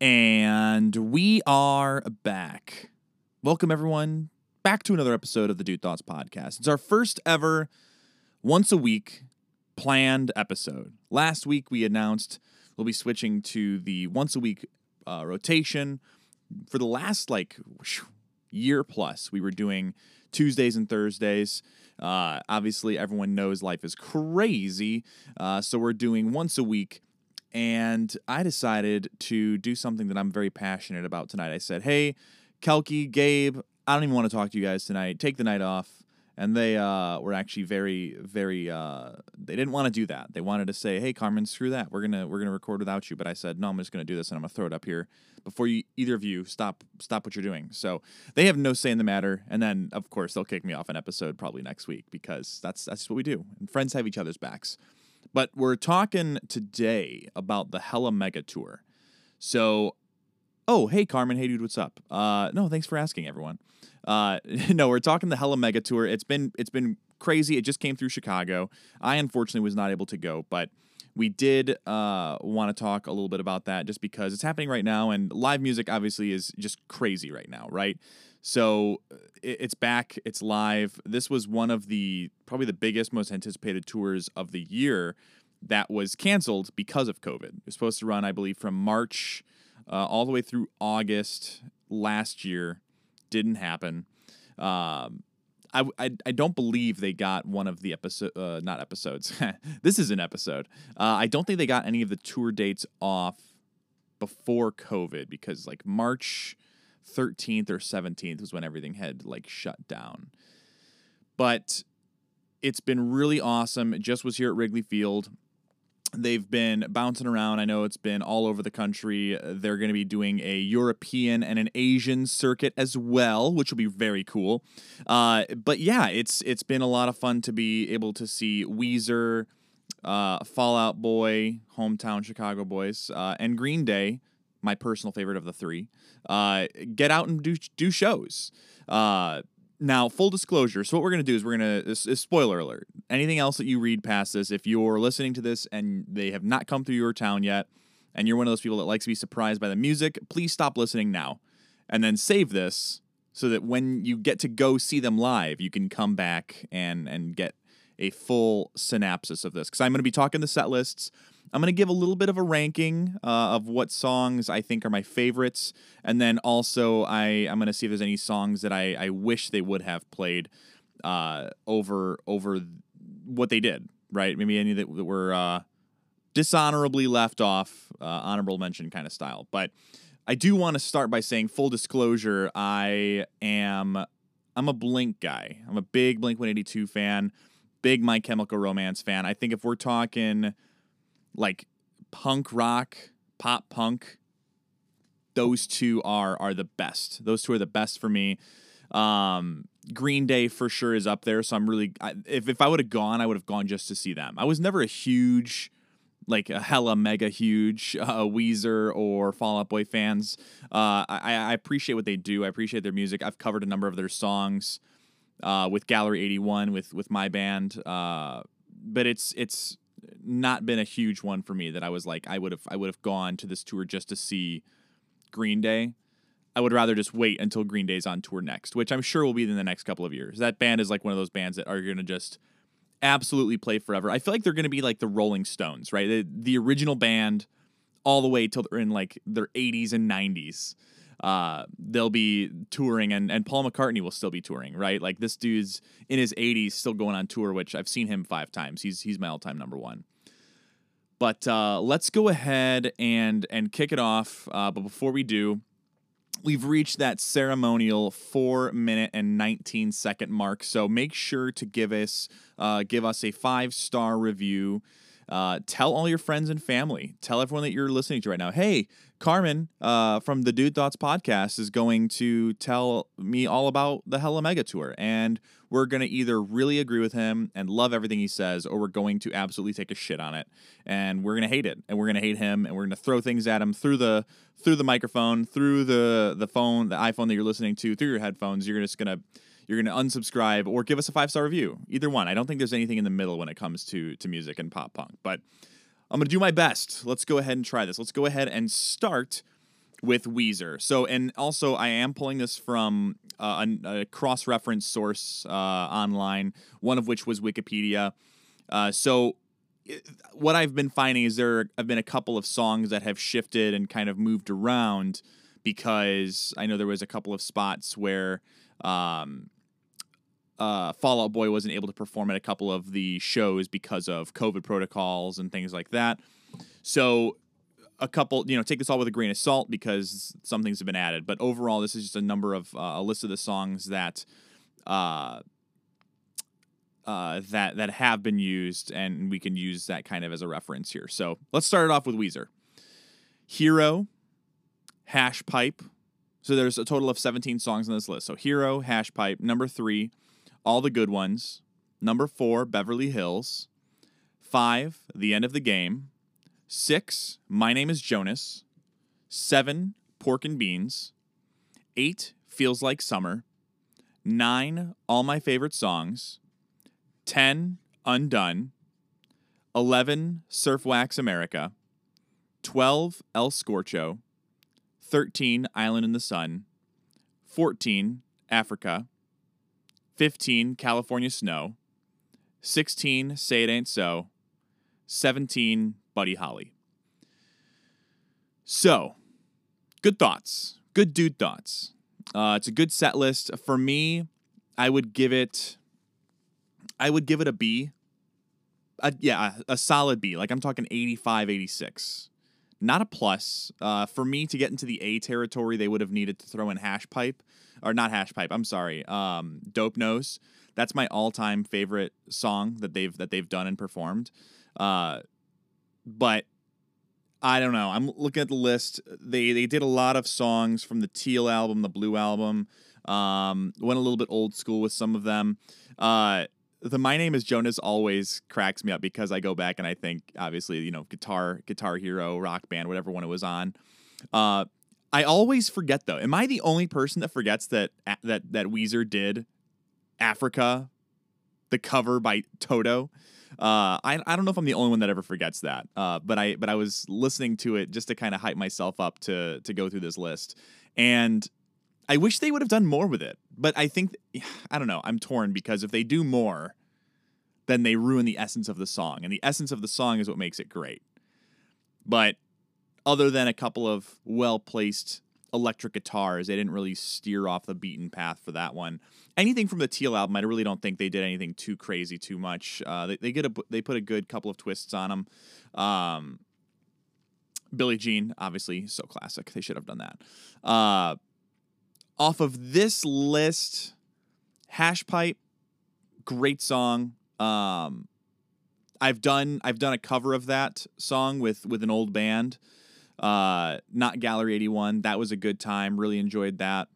And we are back. Welcome, everyone, back to another episode of the Dude Thoughts Podcast. It's our first ever once a week planned episode. Last week, we announced we'll be switching to the once a week uh, rotation. For the last like year plus, we were doing Tuesdays and Thursdays. Uh, obviously, everyone knows life is crazy. Uh, so we're doing once a week and I decided to do something that I'm very passionate about tonight. I said, "Hey, Kelky, Gabe, I don't even want to talk to you guys tonight. Take the night off." And they uh, were actually very, very. Uh, they didn't want to do that. They wanted to say, "Hey, Carmen, screw that. We're gonna we're gonna record without you." But I said, "No, I'm just gonna do this, and I'm gonna throw it up here before you either of you stop stop what you're doing." So they have no say in the matter. And then, of course, they'll kick me off an episode probably next week because that's that's what we do. And friends have each other's backs. But we're talking today about the Hella Mega Tour. So, oh, hey, Carmen. Hey, dude, what's up? Uh, no, thanks for asking, everyone. Uh, no, we're talking the Hella Mega Tour. It's been it's been crazy. It just came through Chicago. I unfortunately was not able to go, but we did uh, want to talk a little bit about that just because it's happening right now, and live music obviously is just crazy right now, right? So it's back, it's live. This was one of the probably the biggest, most anticipated tours of the year that was canceled because of COVID. It was supposed to run, I believe, from March uh, all the way through August last year. Didn't happen. Um, I, I, I, don't believe they got one of the episode uh, not episodes. this is an episode. Uh, I don't think they got any of the tour dates off before COVID because like March 13th or 17th was when everything had like shut down. But it's been really awesome. It just was here at Wrigley Field. They've been bouncing around. I know it's been all over the country. They're going to be doing a European and an Asian circuit as well, which will be very cool. Uh, but yeah, it's it's been a lot of fun to be able to see Weezer, uh, Fall Out Boy, hometown Chicago boys, uh, and Green Day my personal favorite of the three, uh, get out and do do shows. Uh, now, full disclosure. So what we're gonna do is we're is, is spoiler alert. Anything else that you read past this, if you're listening to this and they have not come through your town yet, and you're one of those people that likes to be surprised by the music, please stop listening now, and then save this so that when you get to go see them live, you can come back and and get a full synopsis of this because I'm going to be talking the set lists. I'm going to give a little bit of a ranking uh, of what songs I think are my favorites. And then also, I, I'm going to see if there's any songs that I, I wish they would have played uh, over over what they did, right? Maybe any that, that were uh, dishonorably left off, uh, honorable mention kind of style. But I do want to start by saying, full disclosure, I am. I'm a Blink guy. I'm a big Blink 182 fan, big My Chemical Romance fan. I think if we're talking like punk rock, pop punk, those two are are the best. Those two are the best for me. Um, Green Day for sure is up there. So I'm really I, if if I would have gone, I would have gone just to see them. I was never a huge like a hella mega huge uh, Weezer or Fall Out Boy fans. Uh, I, I appreciate what they do. I appreciate their music. I've covered a number of their songs uh, with Gallery 81 with with my band. Uh, but it's it's not been a huge one for me that I was like I would have I would have gone to this tour just to see Green Day. I would rather just wait until Green Day's on tour next, which I'm sure will be in the next couple of years. That band is like one of those bands that are going to just absolutely play forever. I feel like they're going to be like the Rolling Stones, right? The, the original band all the way till they're in like their 80s and 90s uh, they'll be touring and, and Paul McCartney will still be touring, right? Like this dude's in his 80s still going on tour, which I've seen him five times. He's he's my all-time number one. But uh, let's go ahead and and kick it off. Uh, but before we do, we've reached that ceremonial four minute and 19 second mark. So make sure to give us uh, give us a five star review. Uh, tell all your friends and family. Tell everyone that you're listening to right now. Hey, Carmen uh, from the Dude Thoughts podcast is going to tell me all about the Hella Mega Tour. And we're going to either really agree with him and love everything he says, or we're going to absolutely take a shit on it. And we're going to hate it. And we're going to hate him. And we're going to throw things at him through the through the microphone, through the, the phone, the iPhone that you're listening to, through your headphones. You're just going to you're going to unsubscribe or give us a five star review. Either one. I don't think there's anything in the middle when it comes to to music and pop punk. But I'm going to do my best. Let's go ahead and try this. Let's go ahead and start with Weezer. So, and also I am pulling this from uh, a, a cross reference source uh, online, one of which was Wikipedia. Uh, so, what I've been finding is there have been a couple of songs that have shifted and kind of moved around because I know there was a couple of spots where um, uh, Fall Out Boy wasn't able to perform at a couple of the shows because of COVID protocols and things like that. So a couple, you know, take this all with a grain of salt because some things have been added. But overall, this is just a number of uh, a list of the songs that uh, uh, that that have been used, and we can use that kind of as a reference here. So let's start it off with Weezer. Hero, Hash Pipe. So there's a total of 17 songs on this list. So Hero, Hash Pipe, number three, All the Good Ones, number four, Beverly Hills, five, The End of the Game, six, My Name is Jonas, seven, Pork and Beans, eight, Feels Like Summer, nine, All My Favorite Songs, 10, Undone, 11, Surf Wax America, 12, El Scorcho, 13, Island in the Sun, 14, Africa, 15, California Snow, 16, Say It Ain't So, 17, Buddy Holly. So, good thoughts. Good dude thoughts. Uh, it's a good set list. For me, I would give it I would give it a B. A, yeah, a, a solid B. Like I'm talking 85, 86 not a plus. Uh, for me to get into the A territory, they would have needed to throw in hash pipe, or not hash pipe. I'm sorry, um, dope nose. That's my all-time favorite song that they've that they've done and performed. Uh, but I don't know. I'm looking at the list. They they did a lot of songs from the Teal album, the Blue album. Um, went a little bit old school with some of them. Uh, the my name is Jonas always cracks me up because I go back and I think obviously you know guitar guitar hero rock band whatever one it was on. Uh, I always forget though. Am I the only person that forgets that that that Weezer did Africa, the cover by Toto? Uh, I I don't know if I'm the only one that ever forgets that. Uh, but I but I was listening to it just to kind of hype myself up to to go through this list, and I wish they would have done more with it, but I think I don't know. I'm torn because if they do more, then they ruin the essence of the song, and the essence of the song is what makes it great. But other than a couple of well placed electric guitars, they didn't really steer off the beaten path for that one. Anything from the Teal album, I really don't think they did anything too crazy, too much. Uh, they they get a they put a good couple of twists on them. Um, Billie Jean, obviously, so classic. They should have done that. Uh, off of this list, Hash Pipe, great song. Um, I've done I've done a cover of that song with with an old band, uh, not Gallery eighty one. That was a good time. Really enjoyed that.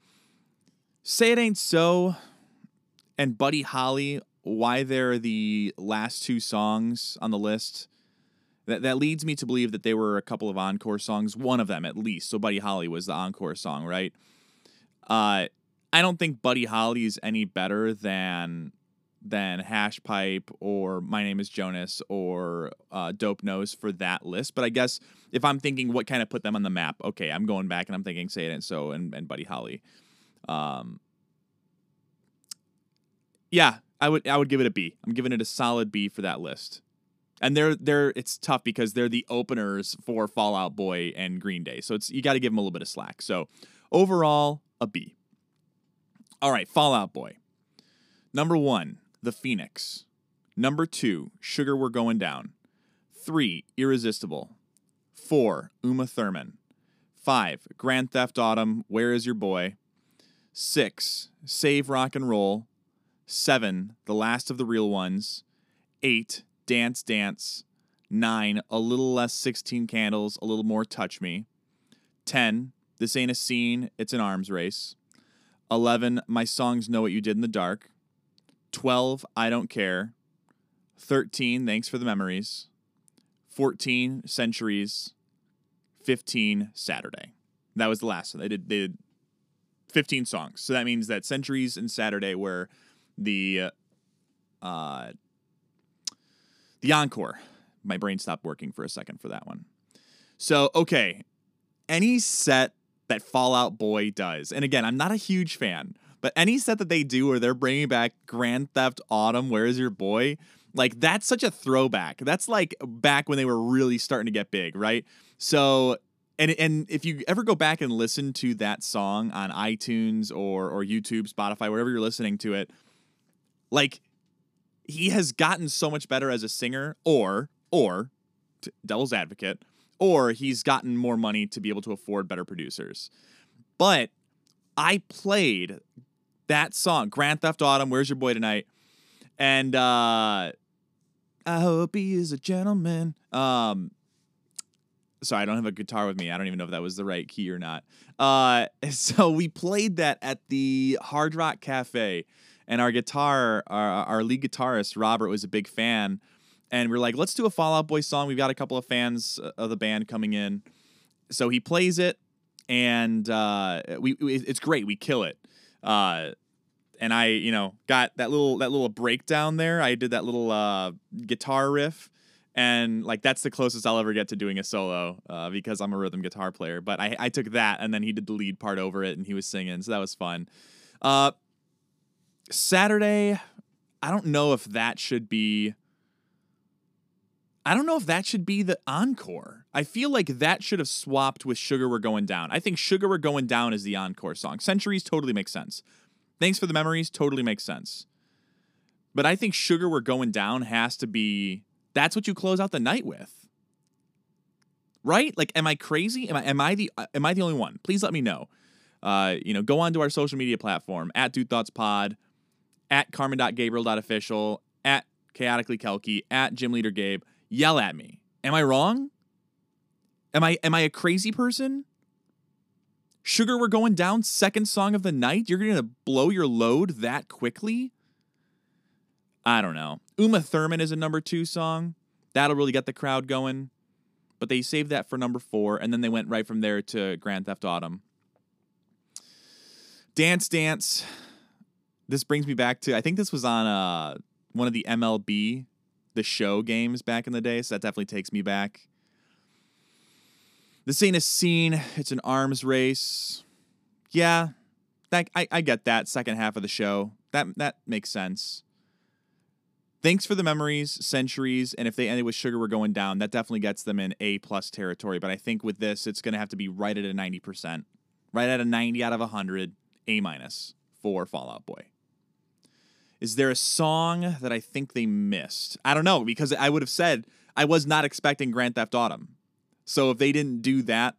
Say it ain't so, and Buddy Holly. Why they're the last two songs on the list? That that leads me to believe that they were a couple of encore songs. One of them at least. So Buddy Holly was the encore song, right? Uh, I don't think Buddy Holly is any better than than Hash Pipe or My Name is Jonas or uh, Dope Nose for that list. But I guess if I'm thinking what kind of put them on the map, okay, I'm going back and I'm thinking Say It Ain't So and, and Buddy Holly. Um, yeah, I would I would give it a B. I'm giving it a solid B for that list. And they're they're it's tough because they're the openers for Fall Out Boy and Green Day. So it's you got to give them a little bit of slack. So overall, a B. All right, Fall Out Boy. Number one, The Phoenix. Number two, Sugar We're Going Down. Three, Irresistible. Four, Uma Thurman. Five, Grand Theft Autumn, Where Is Your Boy? Six, Save Rock and Roll. Seven, The Last of the Real Ones. Eight, Dance Dance. Nine, A Little Less 16 Candles, A Little More Touch Me. Ten, This Ain't a Scene, It's an Arms Race. 11, My Songs Know What You Did in the Dark. 12, I Don't Care. 13, Thanks for the Memories. 14, Centuries. 15, Saturday. That was the last one. They did, they did 15 songs. So that means that Centuries and Saturday were the uh, the encore. My brain stopped working for a second for that one. So, okay. Any set that Fall Out Boy does. And again, I'm not a huge fan, but any set that they do where they're bringing back Grand Theft Autumn, Where's Your Boy? Like that's such a throwback. That's like back when they were really starting to get big, right? So and and if you ever go back and listen to that song on iTunes or or YouTube, Spotify, wherever you're listening to it, like he has gotten so much better as a singer or or devil's advocate or he's gotten more money to be able to afford better producers. But I played that song, Grand Theft Autumn, Where's Your Boy Tonight? And uh I hope he is a gentleman. Um sorry, I don't have a guitar with me. I don't even know if that was the right key or not. Uh so we played that at the Hard Rock Cafe and our guitar, our, our lead guitarist Robert was a big fan, and we are like, let's do a Fall Out Boy song. We've got a couple of fans uh, of the band coming in, so he plays it, and uh, we it's great. We kill it. Uh, and I, you know, got that little that little breakdown there. I did that little uh, guitar riff, and like that's the closest I'll ever get to doing a solo uh, because I'm a rhythm guitar player. But I, I took that, and then he did the lead part over it, and he was singing, so that was fun. Uh, Saturday, I don't know if that should be. I don't know if that should be the encore. I feel like that should have swapped with Sugar We're Going Down. I think Sugar We're Going Down is the encore song. Centuries totally makes sense. Thanks for the memories totally makes sense. But I think Sugar We're Going Down has to be that's what you close out the night with. Right? Like am I crazy? Am I am I the am I the only one? Please let me know. Uh, you know, go on to our social media platform at Dude Thoughts Pod at carmen.gabriel.official, at chaotically kelky, at gym leader Gabe. Yell at me. Am I wrong? Am I am I a crazy person? Sugar, we're going down. Second song of the night. You're gonna blow your load that quickly? I don't know. Uma Thurman is a number two song. That'll really get the crowd going. But they saved that for number four, and then they went right from there to Grand Theft Autumn. Dance Dance this brings me back to I think this was on uh one of the MLB the show games back in the day, so that definitely takes me back. This ain't a scene, it's an arms race. Yeah, that I, I get that second half of the show. That that makes sense. Thanks for the memories, centuries, and if they ended with sugar, we're going down. That definitely gets them in A plus territory. But I think with this, it's going to have to be right at a ninety percent, right at a ninety out of hundred, A minus for Fall Out Boy. Is there a song that I think they missed? I don't know because I would have said I was not expecting Grand Theft Autumn. So if they didn't do that,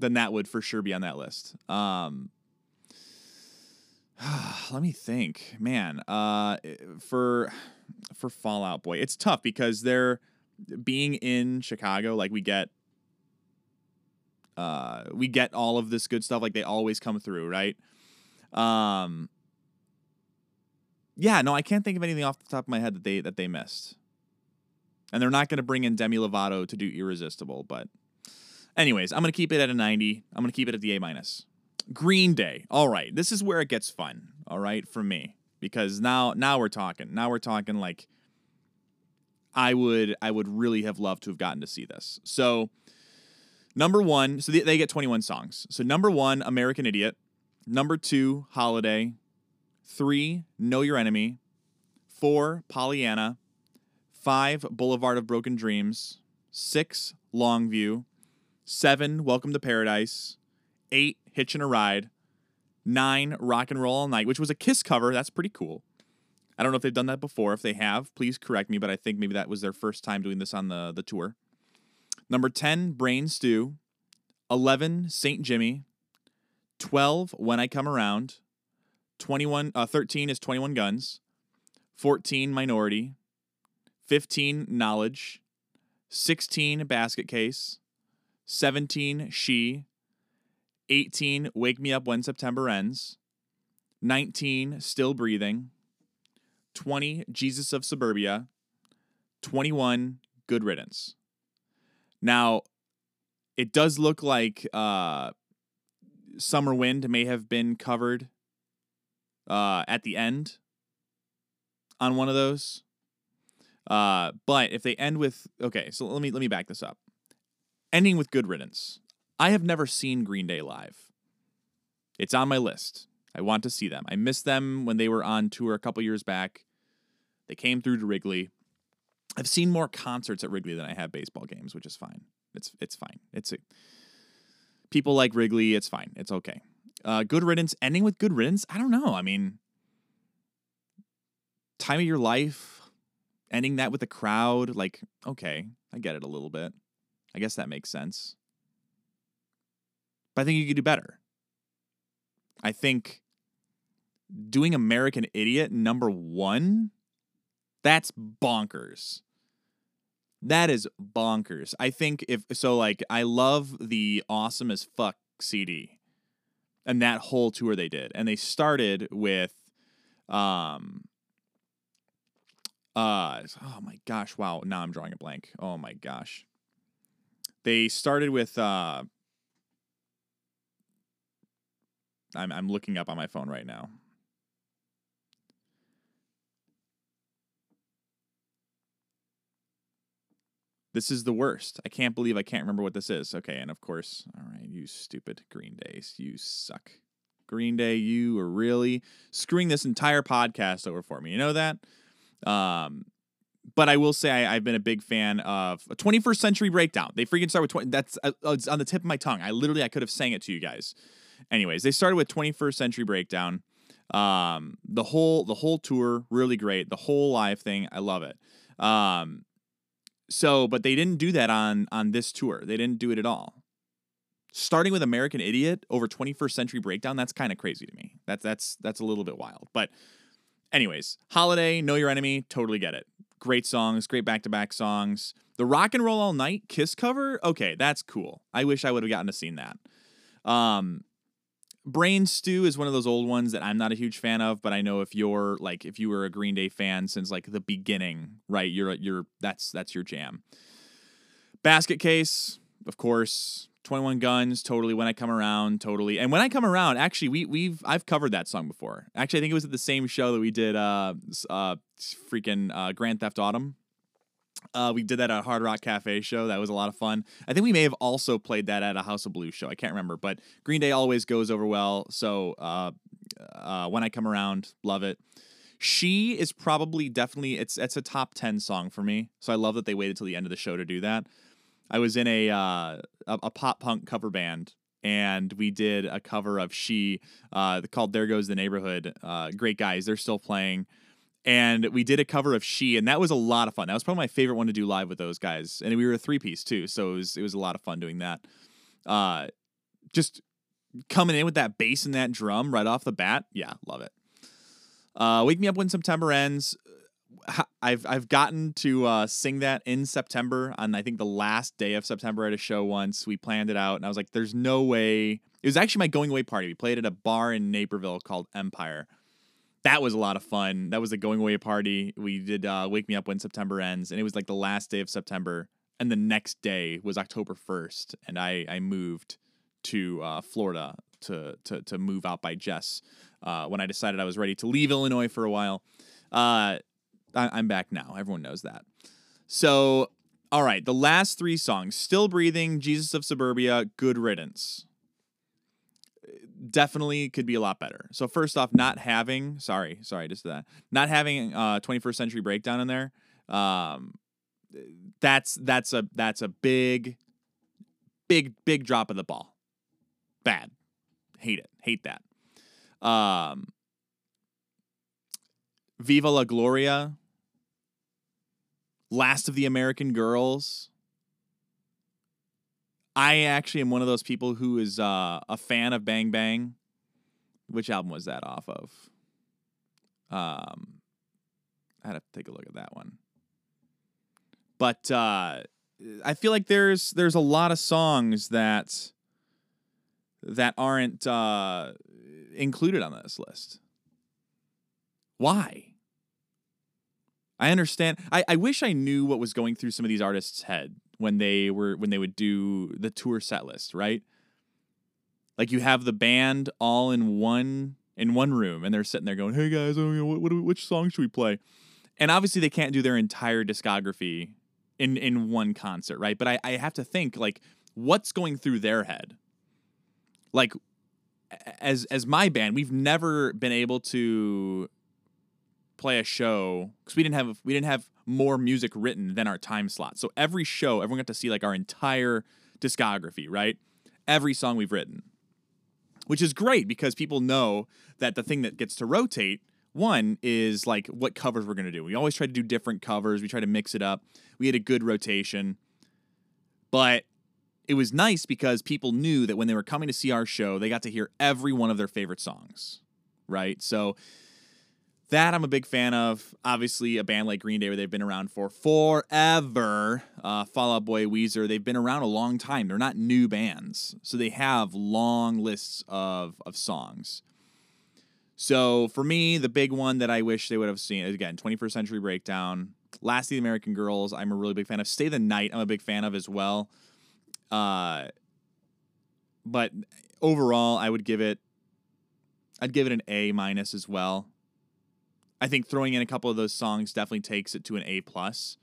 then that would for sure be on that list. Um, let me think, man. Uh, for for Fall Out Boy, it's tough because they're being in Chicago. Like we get, uh, we get all of this good stuff. Like they always come through, right? Um, yeah, no, I can't think of anything off the top of my head that they that they missed. And they're not going to bring in Demi Lovato to do Irresistible, but anyways, I'm going to keep it at a 90. I'm going to keep it at the A minus. Green Day. All right, this is where it gets fun. All right, for me because now now we're talking. Now we're talking like I would I would really have loved to have gotten to see this. So number one, so they, they get 21 songs. So number one, American Idiot. Number two, Holiday. Three, Know Your Enemy. Four, Pollyanna. Five, Boulevard of Broken Dreams. Six, Longview. Seven, Welcome to Paradise. Eight, Hitchin' a Ride. Nine, Rock and Roll All Night, which was a Kiss cover. That's pretty cool. I don't know if they've done that before. If they have, please correct me, but I think maybe that was their first time doing this on the, the tour. Number 10, Brain Stew. 11, St. Jimmy. 12, When I Come Around. 21 uh, 13 is 21 guns 14 minority 15 knowledge 16 basket case 17 she 18 wake me up when september ends 19 still breathing 20 jesus of suburbia 21 good riddance now it does look like uh, summer wind may have been covered uh, at the end on one of those. Uh, but if they end with okay, so let me let me back this up. Ending with good riddance. I have never seen Green Day live. It's on my list. I want to see them. I missed them when they were on tour a couple years back. They came through to Wrigley. I've seen more concerts at Wrigley than I have baseball games, which is fine. It's it's fine. It's a, people like Wrigley. It's fine. It's okay. Uh, good riddance. Ending with good riddance. I don't know. I mean, time of your life. Ending that with a crowd. Like, okay, I get it a little bit. I guess that makes sense. But I think you could do better. I think doing American Idiot number one, that's bonkers. That is bonkers. I think if so, like, I love the awesome as fuck CD and that whole tour they did. And they started with, um, uh, oh my gosh, wow. Now I'm drawing a blank. Oh my gosh. They started with, uh, I'm, I'm looking up on my phone right now. This is the worst. I can't believe I can't remember what this is. Okay, and of course, all right, you stupid Green Days, you suck. Green Day, you are really screwing this entire podcast over for me. You know that? Um, but I will say I, have been a big fan of a 21st Century Breakdown. They freaking start with 20. That's uh, it's on the tip of my tongue. I literally I could have sang it to you guys. Anyways, they started with 21st Century Breakdown. Um, the whole the whole tour really great. The whole live thing, I love it. Um, so, but they didn't do that on on this tour. They didn't do it at all. Starting with American Idiot over 21st Century Breakdown, that's kind of crazy to me. That's that's that's a little bit wild. But anyways, Holiday, Know Your Enemy, totally get it. Great songs, great back-to-back songs. The Rock and Roll All Night Kiss cover, okay, that's cool. I wish I would have gotten to see that. Um, Brain Stew is one of those old ones that I'm not a huge fan of, but I know if you're like if you were a Green Day fan since like the beginning, right? You're you're that's that's your jam. Basket Case, of course. 21 Guns, totally. When I Come Around, totally. And When I Come Around, actually, we we've I've covered that song before. Actually, I think it was at the same show that we did uh uh freaking uh Grand Theft Autumn uh, we did that at a Hard Rock Cafe show. That was a lot of fun. I think we may have also played that at a House of Blues show. I can't remember, but Green Day always goes over well. So uh, uh, when I come around, love it. She is probably definitely it's it's a top ten song for me. So I love that they waited till the end of the show to do that. I was in a uh, a, pop punk cover band and we did a cover of She uh, called "There Goes the Neighborhood." Uh, great guys, they're still playing and we did a cover of She, and that was a lot of fun. That was probably my favorite one to do live with those guys, and we were a three piece too, so it was it was a lot of fun doing that. Uh, just coming in with that bass and that drum right off the bat, yeah, love it. Uh, Wake Me Up When September Ends. I've I've gotten to uh, sing that in September on I think the last day of September at a show once. We planned it out, and I was like, "There's no way." It was actually my going away party. We played at a bar in Naperville called Empire that was a lot of fun. That was a going away party. We did uh, Wake Me Up When September Ends, and it was like the last day of September. And the next day was October 1st, and I, I moved to uh, Florida to, to, to move out by Jess uh, when I decided I was ready to leave Illinois for a while. Uh, I, am back now. Everyone knows that. So, all right, the last three songs Still Breathing, Jesus of Suburbia, Good Riddance definitely could be a lot better. So first off, not having sorry, sorry, just that not having uh 21st century breakdown in there, um, that's that's a that's a big, big big drop of the ball. Bad, hate it, hate that. Um, Viva la Gloria, Last of the American Girls. I actually am one of those people who is uh, a fan of Bang Bang. Which album was that off of? Um, I had to take a look at that one. But uh, I feel like there's there's a lot of songs that that aren't uh, included on this list. Why? I understand. I, I wish I knew what was going through some of these artists' head when they were when they would do the tour set list, right? Like you have the band all in one in one room, and they're sitting there going, "Hey guys, what, what, which song should we play?" And obviously, they can't do their entire discography in in one concert, right? But I, I have to think like, what's going through their head. Like as as my band, we've never been able to play a show because we didn't have we didn't have more music written than our time slot. So every show, everyone got to see like our entire discography, right? Every song we've written. Which is great because people know that the thing that gets to rotate one is like what covers we're to do. We always try to do different covers. We try to mix it up. We had a good rotation. But it was nice because people knew that when they were coming to see our show, they got to hear every one of their favorite songs, right? So that I'm a big fan of. Obviously, a band like Green Day, where they've been around for forever. Uh, Fall Out Boy, Weezer, they've been around a long time. They're not new bands, so they have long lists of of songs. So for me, the big one that I wish they would have seen again, 21st Century Breakdown, Last of the American Girls. I'm a really big fan of. Stay the Night. I'm a big fan of as well. Uh, but overall, I would give it. I'd give it an A minus as well. I think throwing in a couple of those songs definitely takes it to an A plus.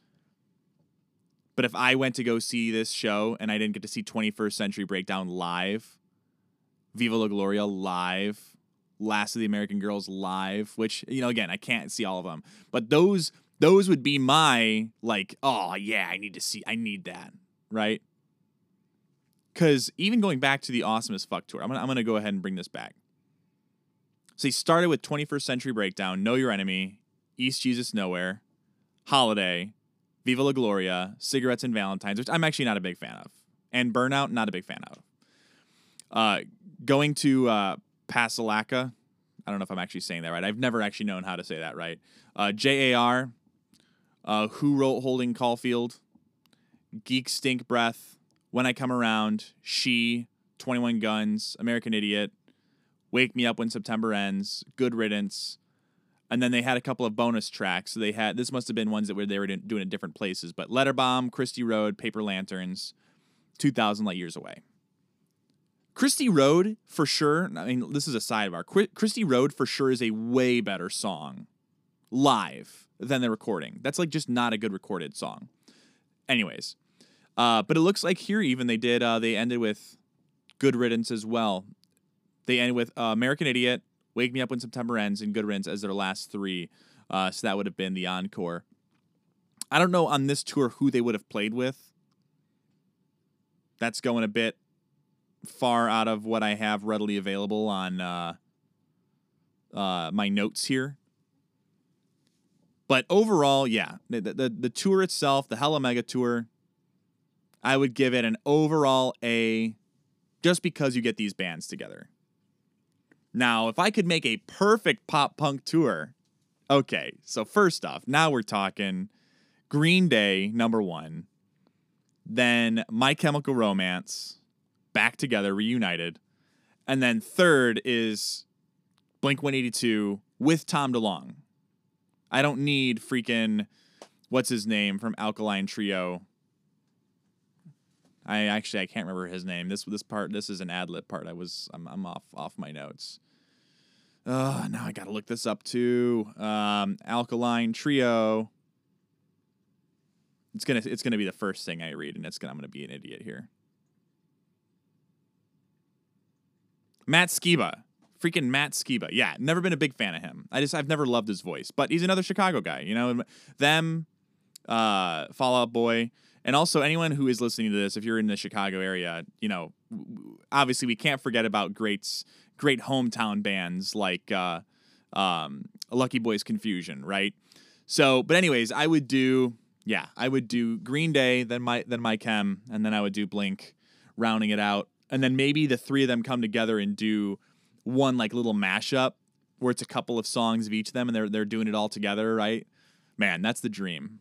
But if I went to go see this show and I didn't get to see 21st Century Breakdown live, Viva La Gloria live, Last of the American Girls live, which you know again I can't see all of them, but those those would be my like oh yeah I need to see I need that right because even going back to the Awesome as Fuck tour, I'm gonna, I'm gonna go ahead and bring this back. So he started with 21st Century Breakdown, Know Your Enemy, East Jesus Nowhere, Holiday, Viva La Gloria, Cigarettes and Valentines, which I'm actually not a big fan of, and Burnout, not a big fan of. Uh, going to uh, Pasalacqua, I don't know if I'm actually saying that right. I've never actually known how to say that right. Uh, JAR, uh, Who Wrote Holden Caulfield, Geek Stink Breath, When I Come Around, She, 21 Guns, American Idiot, Wake Me Up When September Ends, Good Riddance, and then they had a couple of bonus tracks. So they had this must have been ones that were they were doing in different places, but Letter Bomb, Christie Road, Paper Lanterns, 2000 Light Years Away. Christie Road for sure. I mean, this is a sidebar. Christie Road for sure is a way better song live than the recording. That's like just not a good recorded song. Anyways, uh, but it looks like here even they did. Uh, they ended with Good Riddance as well. They end with uh, American Idiot, Wake Me Up When September Ends, and Good Riddance as their last three. Uh, so that would have been the encore. I don't know on this tour who they would have played with. That's going a bit far out of what I have readily available on uh, uh, my notes here. But overall, yeah, the, the, the tour itself, the Hella Mega Tour, I would give it an overall A just because you get these bands together. Now, if I could make a perfect pop punk tour, okay, so first off, now we're talking Green Day, number one, then My Chemical Romance, back together, reunited, and then third is Blink 182 with Tom DeLonge. I don't need freaking, what's his name from Alkaline Trio. I actually I can't remember his name. This this part this is an ad lib part. I was I'm I'm off off my notes. Uh, now I gotta look this up too. Um, alkaline trio. It's gonna it's gonna be the first thing I read, and it's gonna I'm gonna be an idiot here. Matt Skiba, freaking Matt Skiba. Yeah, never been a big fan of him. I just I've never loved his voice, but he's another Chicago guy. You know, them, uh, Fall Out Boy, and also anyone who is listening to this, if you're in the Chicago area, you know, obviously we can't forget about greats great hometown bands like uh, um, Lucky Boys Confusion, right? So, but anyways, I would do yeah, I would do Green Day, then my then my Chem, and then I would do Blink, rounding it out, and then maybe the three of them come together and do one like little mashup where it's a couple of songs of each of them and they're they're doing it all together, right? Man, that's the dream.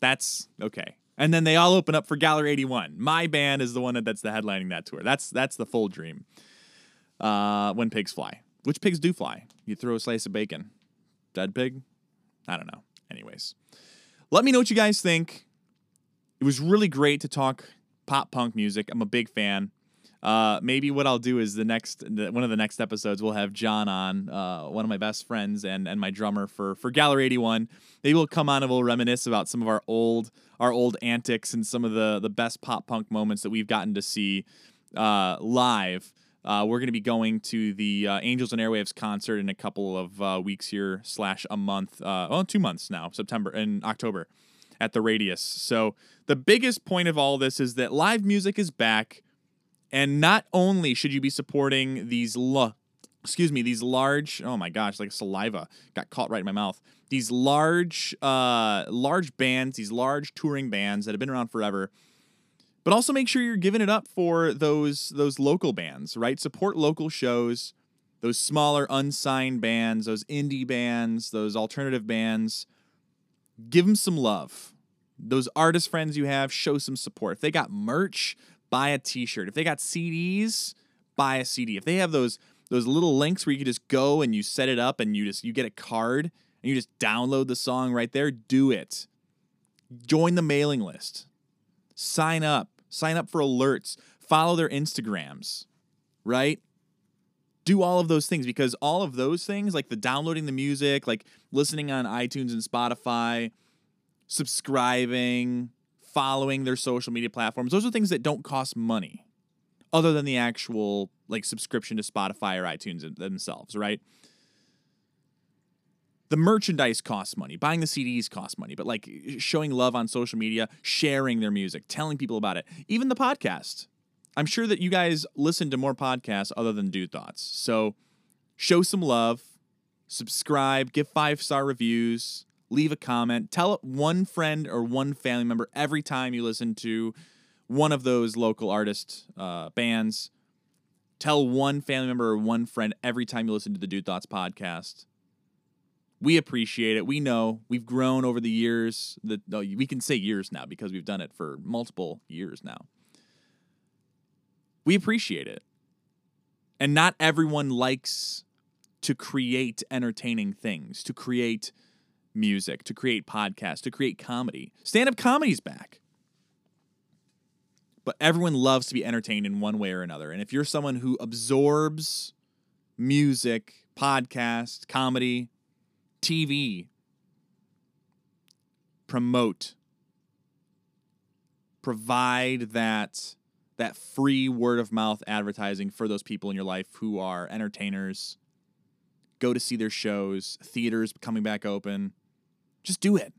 That's okay. And then they all open up for Gallery 81. My band is the one that's the headlining that tour. That's that's the full dream uh, when pigs fly. Which pigs do fly? You throw a slice of bacon. Dead pig? I don't know. Anyways, let me know what you guys think. It was really great to talk pop punk music. I'm a big fan. Uh, maybe what I'll do is the next the, one of the next episodes we'll have John on, uh, one of my best friends and and my drummer for for Gallery 81. Maybe we'll come on and we'll reminisce about some of our old our old antics and some of the the best pop punk moments that we've gotten to see uh, live. Uh, we're going to be going to the uh, Angels and Airwaves concert in a couple of uh, weeks here slash a month. Uh, well, two months now, September and October, at the Radius. So the biggest point of all this is that live music is back, and not only should you be supporting these lo- excuse me these large oh my gosh like saliva got caught right in my mouth these large uh large bands these large touring bands that have been around forever but also make sure you're giving it up for those those local bands, right? Support local shows, those smaller unsigned bands, those indie bands, those alternative bands. Give them some love. Those artist friends you have, show some support. If they got merch, buy a t-shirt. If they got CDs, buy a CD. If they have those those little links where you can just go and you set it up and you just you get a card and you just download the song right there, do it. Join the mailing list. Sign up sign up for alerts, follow their Instagrams, right? Do all of those things because all of those things, like the downloading the music, like listening on iTunes and Spotify, subscribing, following their social media platforms, those are things that don't cost money other than the actual like subscription to Spotify or iTunes themselves, right? the merchandise costs money. Buying the cds costs money but like showing love on social media sharing their music telling people about it. Even the podcast. I'm sure that you guys listen to more podcasts other than dude thoughts. So show some love subscribe give five star reviews leave a comment tell one friend or one family member every time you listen to one of those local artist uh, bands tell one family member or one friend every time you listen to the dude thoughts podcast we appreciate it. We know we've grown over the years. That we can say years now because we've done it for multiple years now. We appreciate it. And not everyone likes to create entertaining things, to create music, to create podcasts, to create comedy. Stand up comedy's back. But everyone loves to be entertained in one way or another. And if you're someone who absorbs music, podcast, comedy, TV. Promote. Provide that that free word of mouth advertising for those people in your life who are entertainers. Go to see their shows, theaters coming back open. Just do it.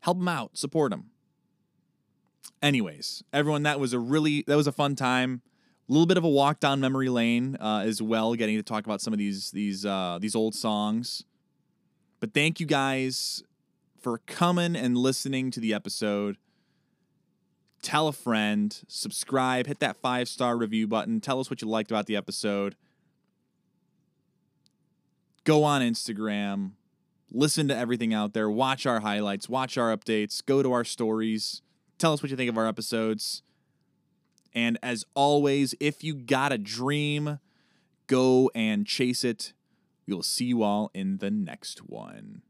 Help them out, support them. Anyways, everyone, that was a really that was a fun time. A little bit of a walk down memory lane uh, as well, getting to talk about some of these these uh, these old songs. But thank you guys for coming and listening to the episode. Tell a friend, subscribe, hit that five star review button. Tell us what you liked about the episode. Go on Instagram, listen to everything out there, watch our highlights, watch our updates, go to our stories, tell us what you think of our episodes. And as always, if you got a dream, go and chase it we will see you all in the next one.